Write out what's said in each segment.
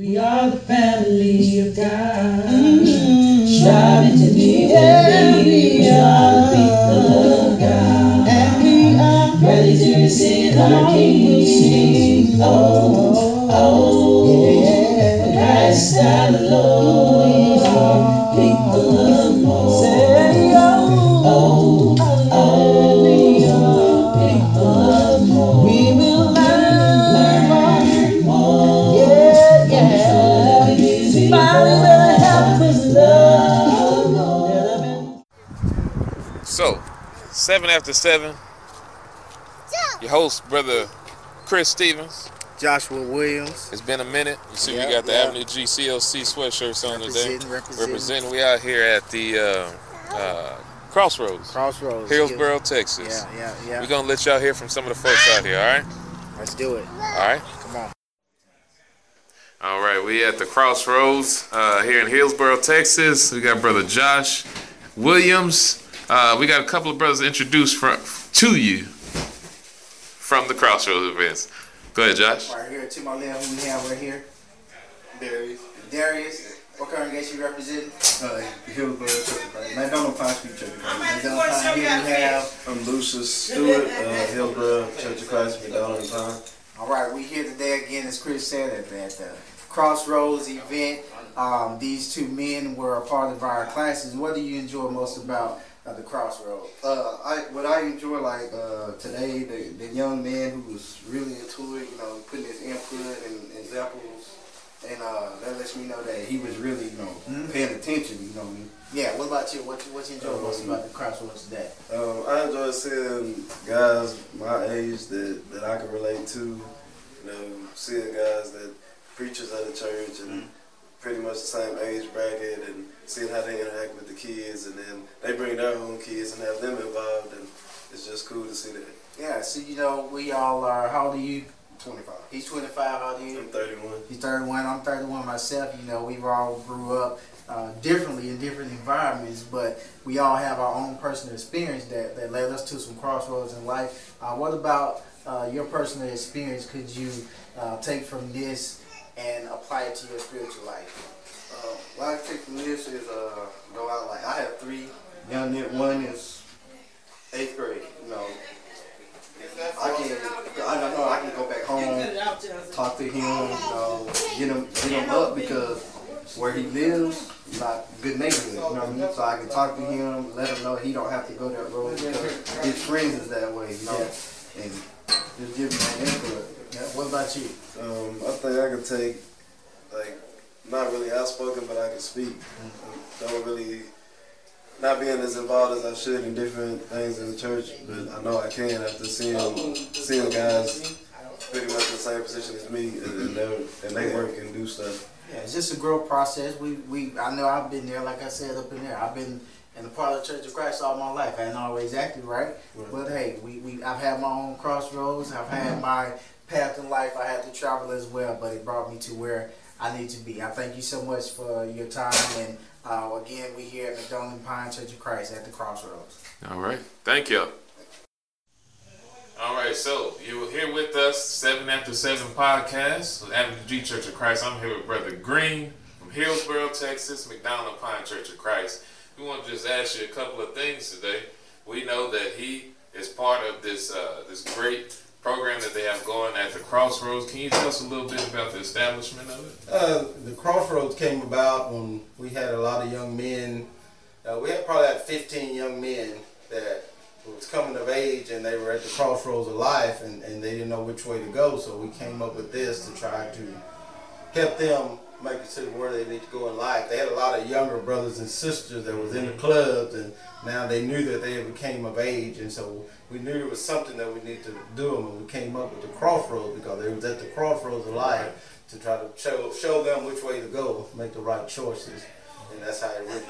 We are the family of God, mm-hmm. striving to be what we are, the people of God, and we are ready to receive our King. Oh, oh, oh, yeah. Christ our Lord, mm-hmm. So, seven after seven. Your host, brother Chris Stephens. Joshua Williams. It's been a minute. You see, Yeah, we got the yeah. Avenue G CLC sweatshirts on today. Representing, representing. Representing. We out here at the uh, uh, Crossroads, Crossroads. Hillsboro, Texas. Yeah, yeah, yeah. We're gonna let y'all hear from some of the folks out here. All right. Let's do it. All right. Come on. All right, we at the Crossroads uh, here in Hillsboro, Texas. We got brother Josh Williams. Uh, we got a couple of brothers introduced from, to you from the Crossroads events. Go ahead, Josh. Right here to my left, we have right here. Darius. Darius. What congregation you represent? Uh, Hillsboro Church of Christ. McDonald Pine Street Church of Christ. Then behind here we have. I'm Lucius Stewart, uh, Hillsboro Church of Christ, McDonald and Pine. All right, we here today again, as Chris said, at, at the Crossroads event. Um, these two men were a part of our classes. What do you enjoy most about uh, the Crossroads? Uh, I what I enjoy like uh, today, the, the young man who was really into it, you know, putting his input and examples, and uh, that lets me know that he was really, you know, Mhm. paying attention. You know, Yeah, what about you? What, you- what you enjoy most Um, about the Crossroads today? um, I enjoy seeing guys my age that, that I can relate to. You know, seeing guys that preachers at the church and pretty much the same age bracket and seeing how they interact with the kids and then they bring their own kids and have them involved and it's just cool to see that. Yeah, so you know, we all are, how old are you? 25. He's 25, how old are you? I'm 31. He's 31. I'm 31 myself. You know, we've all grew up uh, differently in different environments, but we all have our own personal experience that, that led us to some crossroads in life. Uh, what about uh, your personal experience could you uh, take from this and apply it to your spiritual life? Uh, what I take from this is uh, go out like I have three young. One is eighth grade. You know, I can I know I can go back home, talk to him, you know, get him get him up because where he lives not good neighborhood. You know what I mean? So I can talk to him, let him know he don't have to go that road because his friends is that way. You know, and just give him that input. Yeah, what about you? Um, I think I could take, like, not really outspoken, but I can speak. Don't really, not being as involved as I should in different things in the church, but I know I can after seeing seeing guys pretty much in the same position as me, and, and, they work and do stuff. Yeah, it's just a growth process. We, we, I know I've been there, like I said, up in there. I've been in the part of the Church of Christ all my life. I ain't always acted right, Right. but hey, we, we, I've had my own crossroads. I've had my path in life. I had to travel as well, but it brought me to where I need to be. I thank you so much for your time, and uh, again, we're here at McDonald Pine Church of Christ at the Crossroads. All right. Thank you. All right, so you were here with us, Seven After Seven podcast with Avenue G Church of Christ. I'm here with Brother Green from Hillsboro, Texas, McDonald Pine Church of Christ. We want to just ask you a couple of things today. We know that he is part of this uh, this great program that they have going at the Crossroads. Can you tell us a little bit about the establishment of it? Uh, the crossroads came about when we had a lot of young men. Uh, we had probably had 15 young men that was coming of age and they were at the crossroads of life and, and they didn't know which way to go. So we came up with this to try to help them make it to where they need to go in life. They had a lot of younger brothers and sisters that was in the clubs and now they knew that they became of age and so we knew it was something that we needed to do and we came up with the crossroads because they was at the crossroads of life to try to show show them which way to go, make the right choices. And that's how it really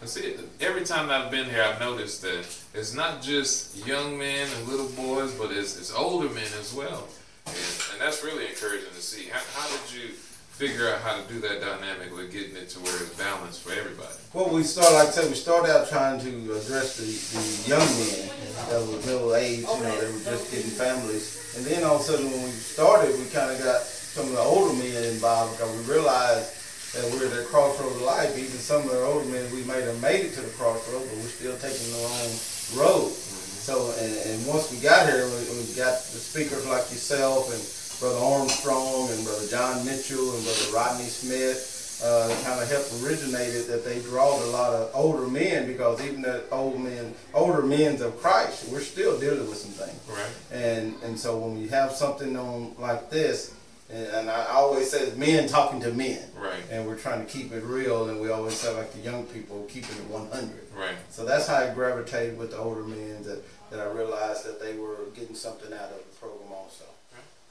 And see, every time I've been here, I've noticed that it's not just young men and little boys, but it's, it's older men as well. And, and that's really encouraging to see. How, how did you figure out how to do that dynamic with getting it to where it's balanced for everybody? Well, we started, like I said, we started out trying to address the, the young men that were middle age, you know, they were just getting families. And then all of a sudden when we started, we kind of got some of the older men involved because we realized that we're at that crossroads of life. Even some of the older men, we might have made it to the crossroads, but we're still taking the wrong road. Mm-hmm. So, and, and once we got here, we, we got the speakers like yourself and Brother Armstrong and Brother John Mitchell and Brother Rodney Smith. Uh, kind of helped originate it that they drawed a lot of older men because even the old men, older men of Christ, we're still dealing with some things. Right. And and so when we have something on like this, and, and I always say men talking to men, Right. and we're trying to keep it real, and we always say like the young people keeping it 100. Right. So that's how I gravitated with the older men that, that I realized that they were getting something out of the program also.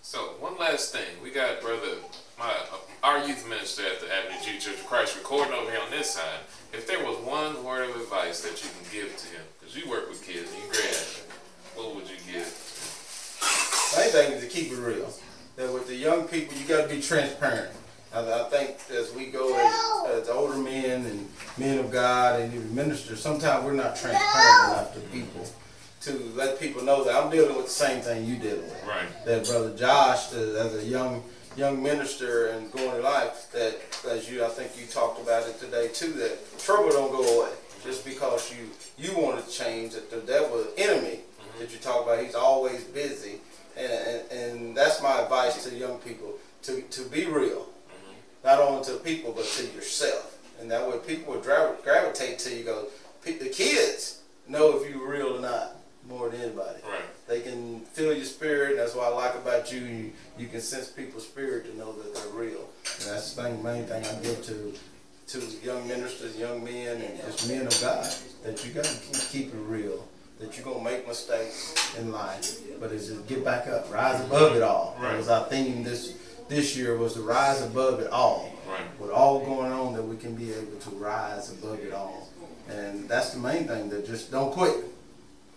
So one last thing, we got brother, my our youth minister at the Avenue G Church of Christ recording over here on this side. If there was one word of advice that you can give to him, because you work with kids, and you grad, what would you give? Thing is to keep it real. That with the young people, you got to be transparent. I, I think as we go as, as older men and men of God and even ministers, sometimes we're not transparent enough to people to let people know that I'm dealing with the same thing you dealing with. Right. That brother Josh, uh, as a young young minister and going in life, that as you, I think you talked about it today too, that trouble don't go away just because you you want to change. That the devil, the enemy that you talk about, he's always busy, and, and and that's my advice to young people to to be real, not only to people but to yourself, and that way people will gra- gravitate to you. Go, the kids know if you're real or not more than anybody. Right. They can feel your spirit. That's what I like about you. you. You can sense people's spirit to know that they're real. And that's the thing, main thing I give to to young ministers, young men, and just men of God. That you got to keep, keep it real. That you're gonna make mistakes in life, but it's just get back up, rise above it all. Right. Was our theme this this year was to rise above it all. Right. With all going on, that we can be able to rise above it all. And that's the main thing. That just don't quit.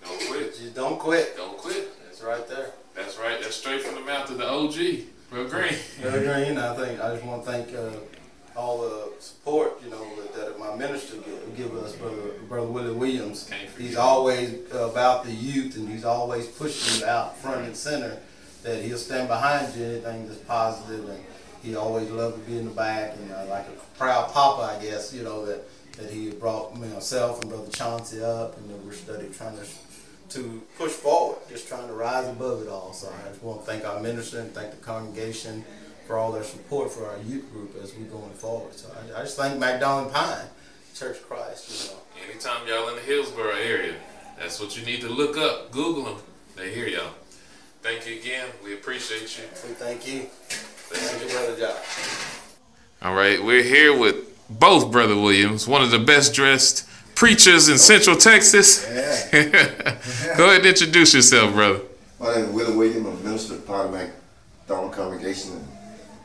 Don't quit. Just don't quit. Don't quit. That's right there. That's right. That's straight from the mouth of the OG, Bro Green. Brother Green, I think I just want to thank uh, all the support, you know, that, my minister give, give us, brother, brother Willie Williams. He's always about the youth, and he's always pushing you out front and center. That he'll stand behind you, anything that's positive, and he always loved to be in the back, and uh, like a proud papa, I guess, you know that that he brought me myself and brother Chauncey up, and we're studying trying to to push forward, just trying to rise above it all. So I just want to thank our minister and thank the congregation for all their support for our youth group as we're going forward. So I, I just thank McDonald Pine Church Christ. You know, Anytime y'all in the Hillsboro area, that's what you need to look up. Google them. They hear y'all. Thank you again. We appreciate you. thank you, thank you, brother Josh. All right, we're here with both Brother Williams, one of the best dressed preachers in Central Texas. Yeah. Go ahead and introduce yourself, brother. My name is Willie Williams. I'm a minister at Potomac Donald Congregation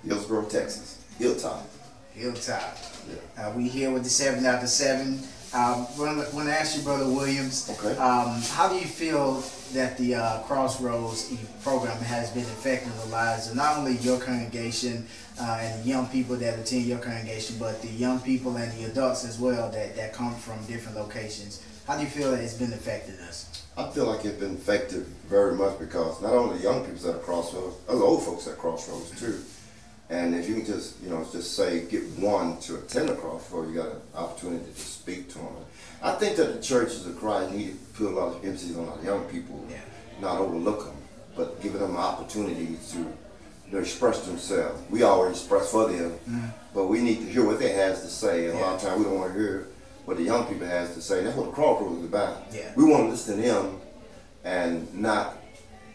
in Hillsboro, Texas. Hilltop. Hilltop. Yeah. Uh, we here with the seven out of seven. Um, want to ask you, brother Williams. Okay. Um, how do you feel that the uh, Crossroads program has been affecting the lives of not only your congregation uh, and the young people that attend your congregation, but the young people and the adults as well that, that come from different locations? How do you feel that it's been affecting us? I feel like it's been affected very much because not only the young people at Crossroads, there's old folks at Crossroads too. And if you can just, you know, just say get one to attend a crossroad, you got an opportunity to speak to them. I think that the churches of Christ need to put a lot of emphasis on our young people, Yeah. not overlook them, but giving them an opportunity to, you know, express themselves. We always express for them, but we need to hear what they has to say. And a lot of times we don't want to hear what the young people has to say. That's what the crossroads is about. Yeah. We want to listen to them and not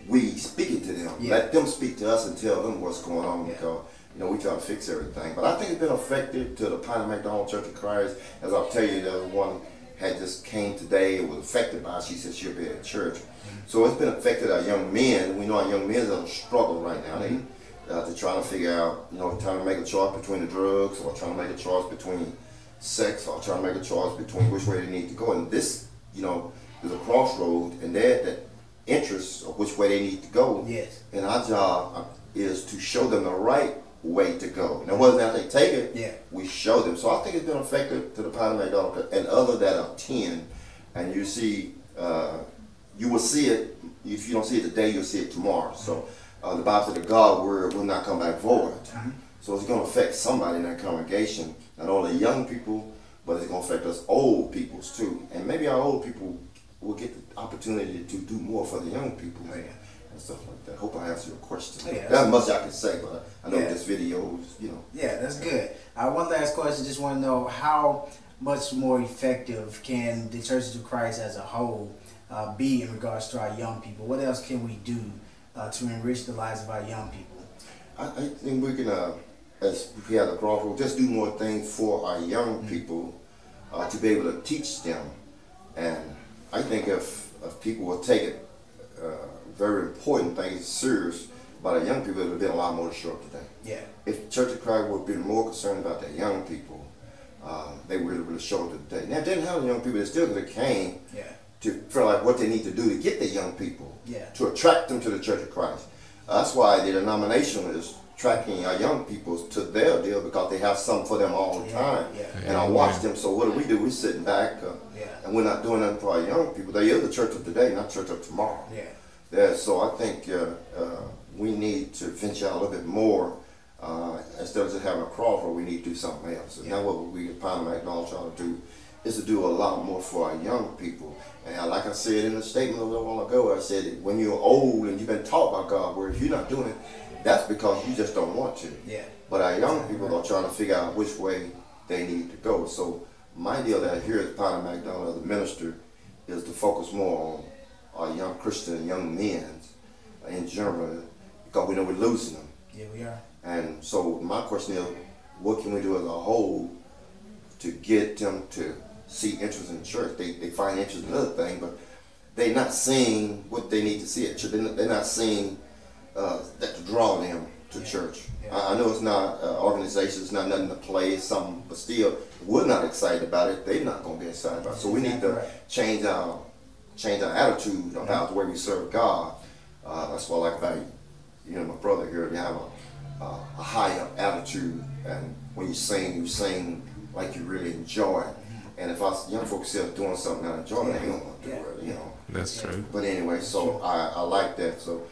we speaking to them. Yeah. Let them speak to us and tell them what's going on Yeah. because you know we try to fix everything. But I think it's been effective to the Pine McDonald Church of Christ. As I'll tell you, the other one had just came today. It was affected by. it. She said she'll be at church. Mm-hmm. So it's been affected our young men. We know our young men are in struggle right now. Mm-hmm. They uh, they're trying to figure out, you know, trying to make a choice between the drugs or trying to make a choice between sex or trying to make a choice between which way they need to go. And this, you know, is a crossroad, and they're at that interest of which way they need to go. Yes. And our job is to show them the right way to go. Now, whether or not they take it, Yeah. we show them. So I think it's been effective to the Pine McDonald and other that are 10. And you see, uh, you will see it, if you don't see it today, you'll see it tomorrow. So uh, the Bible said the God word will not come back void. Mm-hmm. So it's going to affect somebody in that congregation, not only young people, but it's going to affect us old peoples too. And maybe our old people will get the opportunity to do more for the young people yeah. And stuff like that. Hope I answered your question. Yeah. That's much I can say, but I know Yeah. this video, is, you know. Yeah, that's good. Uh, one last question. Just want to know how much more effective can the Churches of Christ as a whole uh, be in regards to our young people? What else can we do uh, to enrich the lives of our young people? I, I think we can, uh, as we have a crossroad, just do more things for our young people uh, to be able to teach them. And I think if, if people will take it uh, very important things serious about our young people, it would have been a lot more to show up today. Yeah, If Church of Christ would have been more concerned about their young people, uh, they really would have showed up today. Now, if they didn't have the young people, they still could have came yeah, to feel like what they need to do to get the young people Yeah. to attract them to the Church of Christ. Uh, that's why the denomination is tracking our young people to their deal because they have something for them all the Yeah, time. yeah. And I watch them. So what do we do? We're sitting back uh, Yeah. and we're not doing nothing for our young people. They are the church of today, not church of tomorrow. Yeah, Yeah, so I think uh, uh, we need to venture out a little bit more. Uh, instead of just having a crossroad, we need to do something else. And now what we at Pine McDonald trying to do is to do a lot more for our young people. And like I said in the statement a little while ago, I said when you're old and you've been taught by God, where if you're not doing it, that's because you just don't want to. yeah, But our young people are trying to figure out which way they need to go. So my deal that here at Pine McDonald as a minister is to focus more on our young Christian young men in general because we know we're losing them. yeah, we are. And so my question is, what can we do as a whole to get them to see interest in church? They, they find interest in other things, but they're not seeing what they need to see at church. They're not, they're not seeing uh, that to draw them to church. Yeah. I, I know it's not uh, organization, it's not nothing to play, something, but still, we're not excited about it. They're not going to be excited about it. So we need to change our change our attitude about the way we serve God. Uh, that's what I like about you know my brother here. You have a, a, a higher attitude, and when you sing, you sing like you really enjoy it. And if us young folks still doing something not enjoying, they don't want to do Yeah. it, you know. That's true. But anyway, so I, I like that. So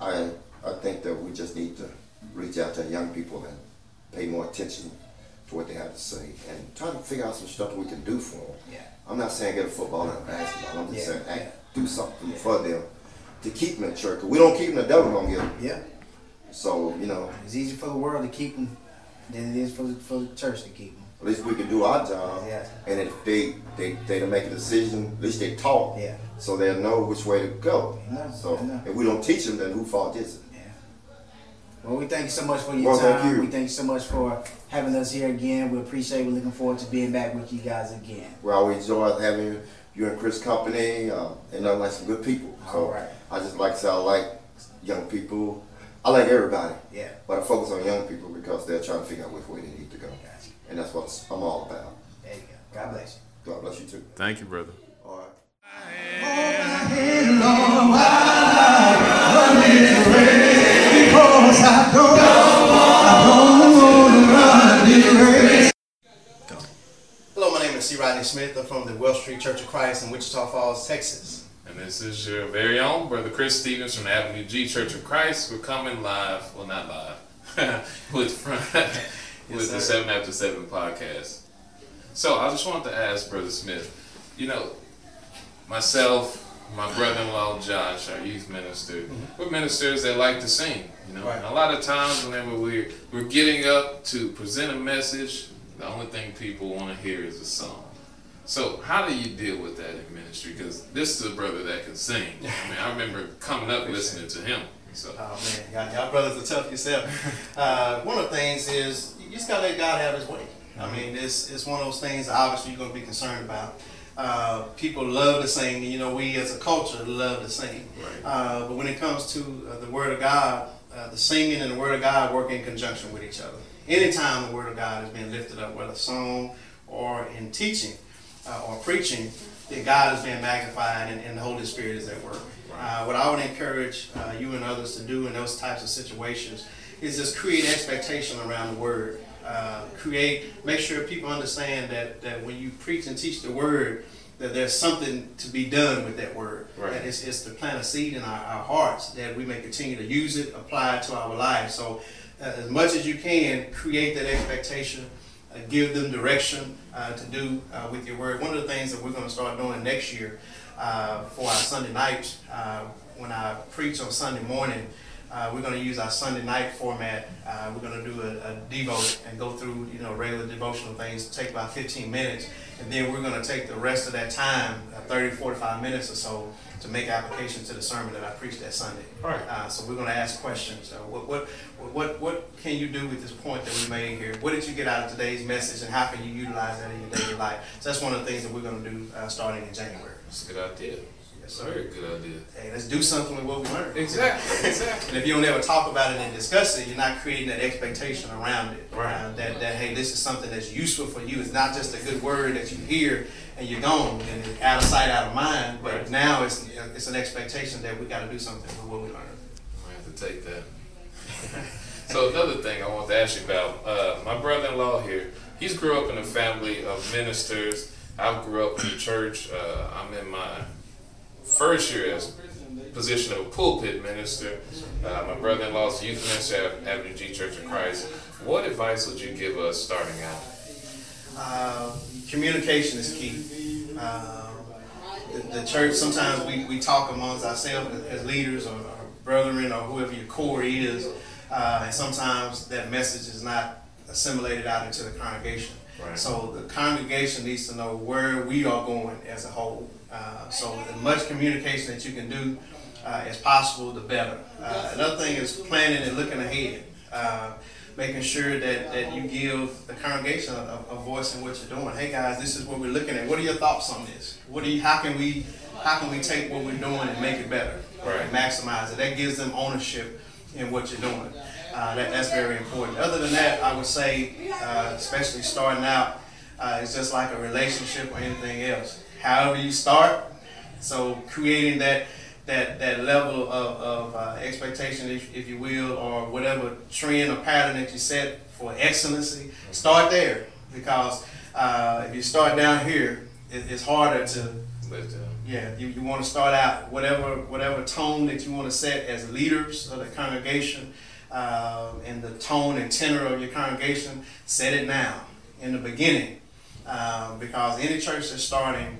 I I think that we just need to reach out to young people and pay more attention to what they have to say and try to figure out some stuff we can do for them. Yeah. I'm not saying get a football and a basketball. I'm just Yeah, saying act, yeah. do something for them to keep them in church. we don't keep them, the devil gonna get them. Yeah, So you know, it's easier for the world to keep them than it is for the, for the church to keep them. at least we can do our job. Yeah. And if they they they don't make a decision, at least they talk. Yeah. So they'll know which way to go. Know, So if we don't teach them, then who fault is it? Yeah. Well, we thank you so much for your Well, thank time. you. We thank you so much for having us here again. We appreciate. We're looking forward to being back with you guys again. Well, we always enjoy having you, you and Chris company, uh, and I like some good people. So All right. I just like to say I like young people. I like everybody, Yeah. but I focus on young people because they're trying to figure out which way they need to go, Gotcha. and that's what I'm all about. There you go. God bless you. God bless you too. Thank you, brother. All right. Because I don't, I don't wanna run this race. Hello, my name is C. Rodney Smith. I'm from the Wells Street Church of Christ in Wichita Falls, Texas. And this is your very own brother Chris Stephens from the Avenue G Church of Christ. We're coming live, well not live, with with the. Seven After Seven podcast. So I just wanted to ask Brother Smith, you know, myself, my brother-in-law Josh, our youth minister, we're ministers that like to sing. You know, Right. and a lot of times whenever we're we're getting up to present a message, the only thing people want to hear is a song. So how do you deal with that in ministry? Because this is a brother that can sing. I mean, I remember coming up listening to him. So Oh man, y'all, y'all brothers are tough yourself. Uh, one of the things is you just gotta let God have His way. I mean, it's it's one of those things. Obviously, you're gonna be concerned about. Uh, people love to sing, you know we as a culture love to sing. Right. Uh, but when it comes to uh, the Word of God, uh, the singing and the Word of God work in conjunction with each other. Anytime the Word of God is being lifted up, whether song or in teaching uh, or preaching, that God is being magnified and, and the Holy Spirit is at work. Uh, what I would encourage uh, you and others to do in those types of situations is just create expectation around the Word. Uh, create, make sure people understand that, that when you preach and teach the Word, that there's something to be done with that word. Right. That it's, it's to plant a seed in our, our hearts that we may continue to use it, apply it to our lives. So, uh, as much as you can, create that expectation, uh, give them direction uh, to do uh, with your word. One of the things that we're going to start doing next year uh, for our Sunday nights, uh, when I preach on Sunday morning, uh, we're going to use our Sunday night format. Uh, we're going to do a, a devo and go through, you know, regular devotional things. Take about 15 minutes, and then we're going to take the rest of that time, uh, 30, 45 minutes or so, to make application to the sermon that I preached that Sunday. Right. Uh, so we're going to ask questions. Uh, what, what, what, what can you do with this point that we made here? What did you get out of today's message, and how can you utilize that in your daily life? So that's one of the things that we're going to do uh, starting in January. That's a good idea. Yes, It's a very good idea. Hey, let's do something with what we learned. Exactly. Exactly. And if you don't ever talk about it and discuss it, you're not creating that expectation around it. Right. Uh, that, that, hey, this is something that's useful for you. It's not just a good word that you hear and you're gone and it's out of sight, out of mind. But Right. now it's, it's an expectation that we got to do something with what we learned. I have to take that. so another thing I want to ask you about, uh, my brother-in-law here, he's grew up in a family of ministers. I grew up in the church. Uh, I'm in my first year as position of a pulpit minister. Uh, my brother-in-law's youth minister at Avenue G Church of Christ. What advice would you give us starting out? Uh, communication is key. Uh, the, the church, sometimes we, we talk amongst ourselves as, leaders or, or brethren or whoever your core is, uh, and sometimes that message is not assimilated out into the congregation. Right. So the congregation needs to know where we are going as a whole. Uh, so as much communication that you can do uh, as possible, the better. Uh, another thing is planning and looking ahead. Uh, making sure that, that you give the congregation a, a voice in what you're doing. Hey guys, this is what we're looking at. What are your thoughts on this? What do you? How can we? How can we take what we're doing and make it better? Right. Maximize it. That gives them ownership in what you're doing. Uh, that, that's very important. Other than that, I would say, uh, especially starting out, uh, it's just like a relationship or anything else. However you start, so creating that that that level of, of uh, expectation, if, if you will, or whatever trend or pattern that you set for excellency, start there. Because uh, if you start down here, it, it's harder to yeah, you, you want to start out whatever whatever tone that you want to set as leaders of the congregation, uh, and the tone and tenor of your congregation. Set it now in the beginning, uh, because any church that's starting,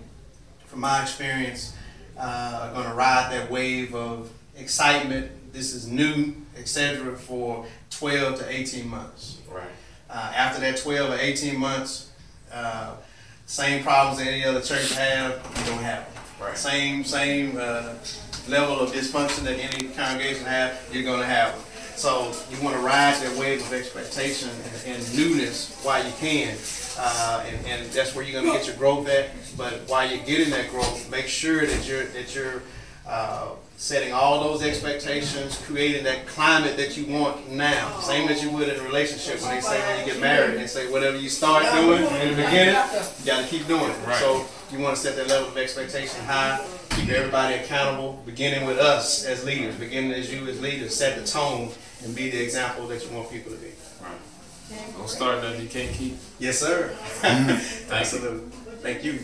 from my experience, uh, are going to ride that wave of excitement. This is new, etc. For 12 to 18 months. right. Uh, after that 12 or 18 months, uh, same problems that any other church have, you don't have them. Right. Same same uh, level of dysfunction that any congregation have, you're going to have them. So you want to ride that wave of expectation and, and newness while you can. Uh, and, and that's where you're going to get your growth at. But while you're getting that growth, make sure that you're that you're uh, setting all those expectations, creating that climate that you want now. Same as you would in a relationship when they say when you get married, they say whatever you start doing in the beginning, you got to keep doing it. Right. So you want to set that level of expectation high, keep everybody accountable, beginning with us as leaders, beginning as you as leaders, set the tone and be the example that you want people to be. Right. Don't start nothing you can't keep. Yes, sir. Thank you. Absolutely. Thank you.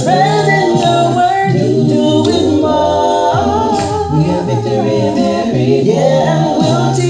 Spreading your word, doing more. We have victory in every yeah. We'll teach, teach,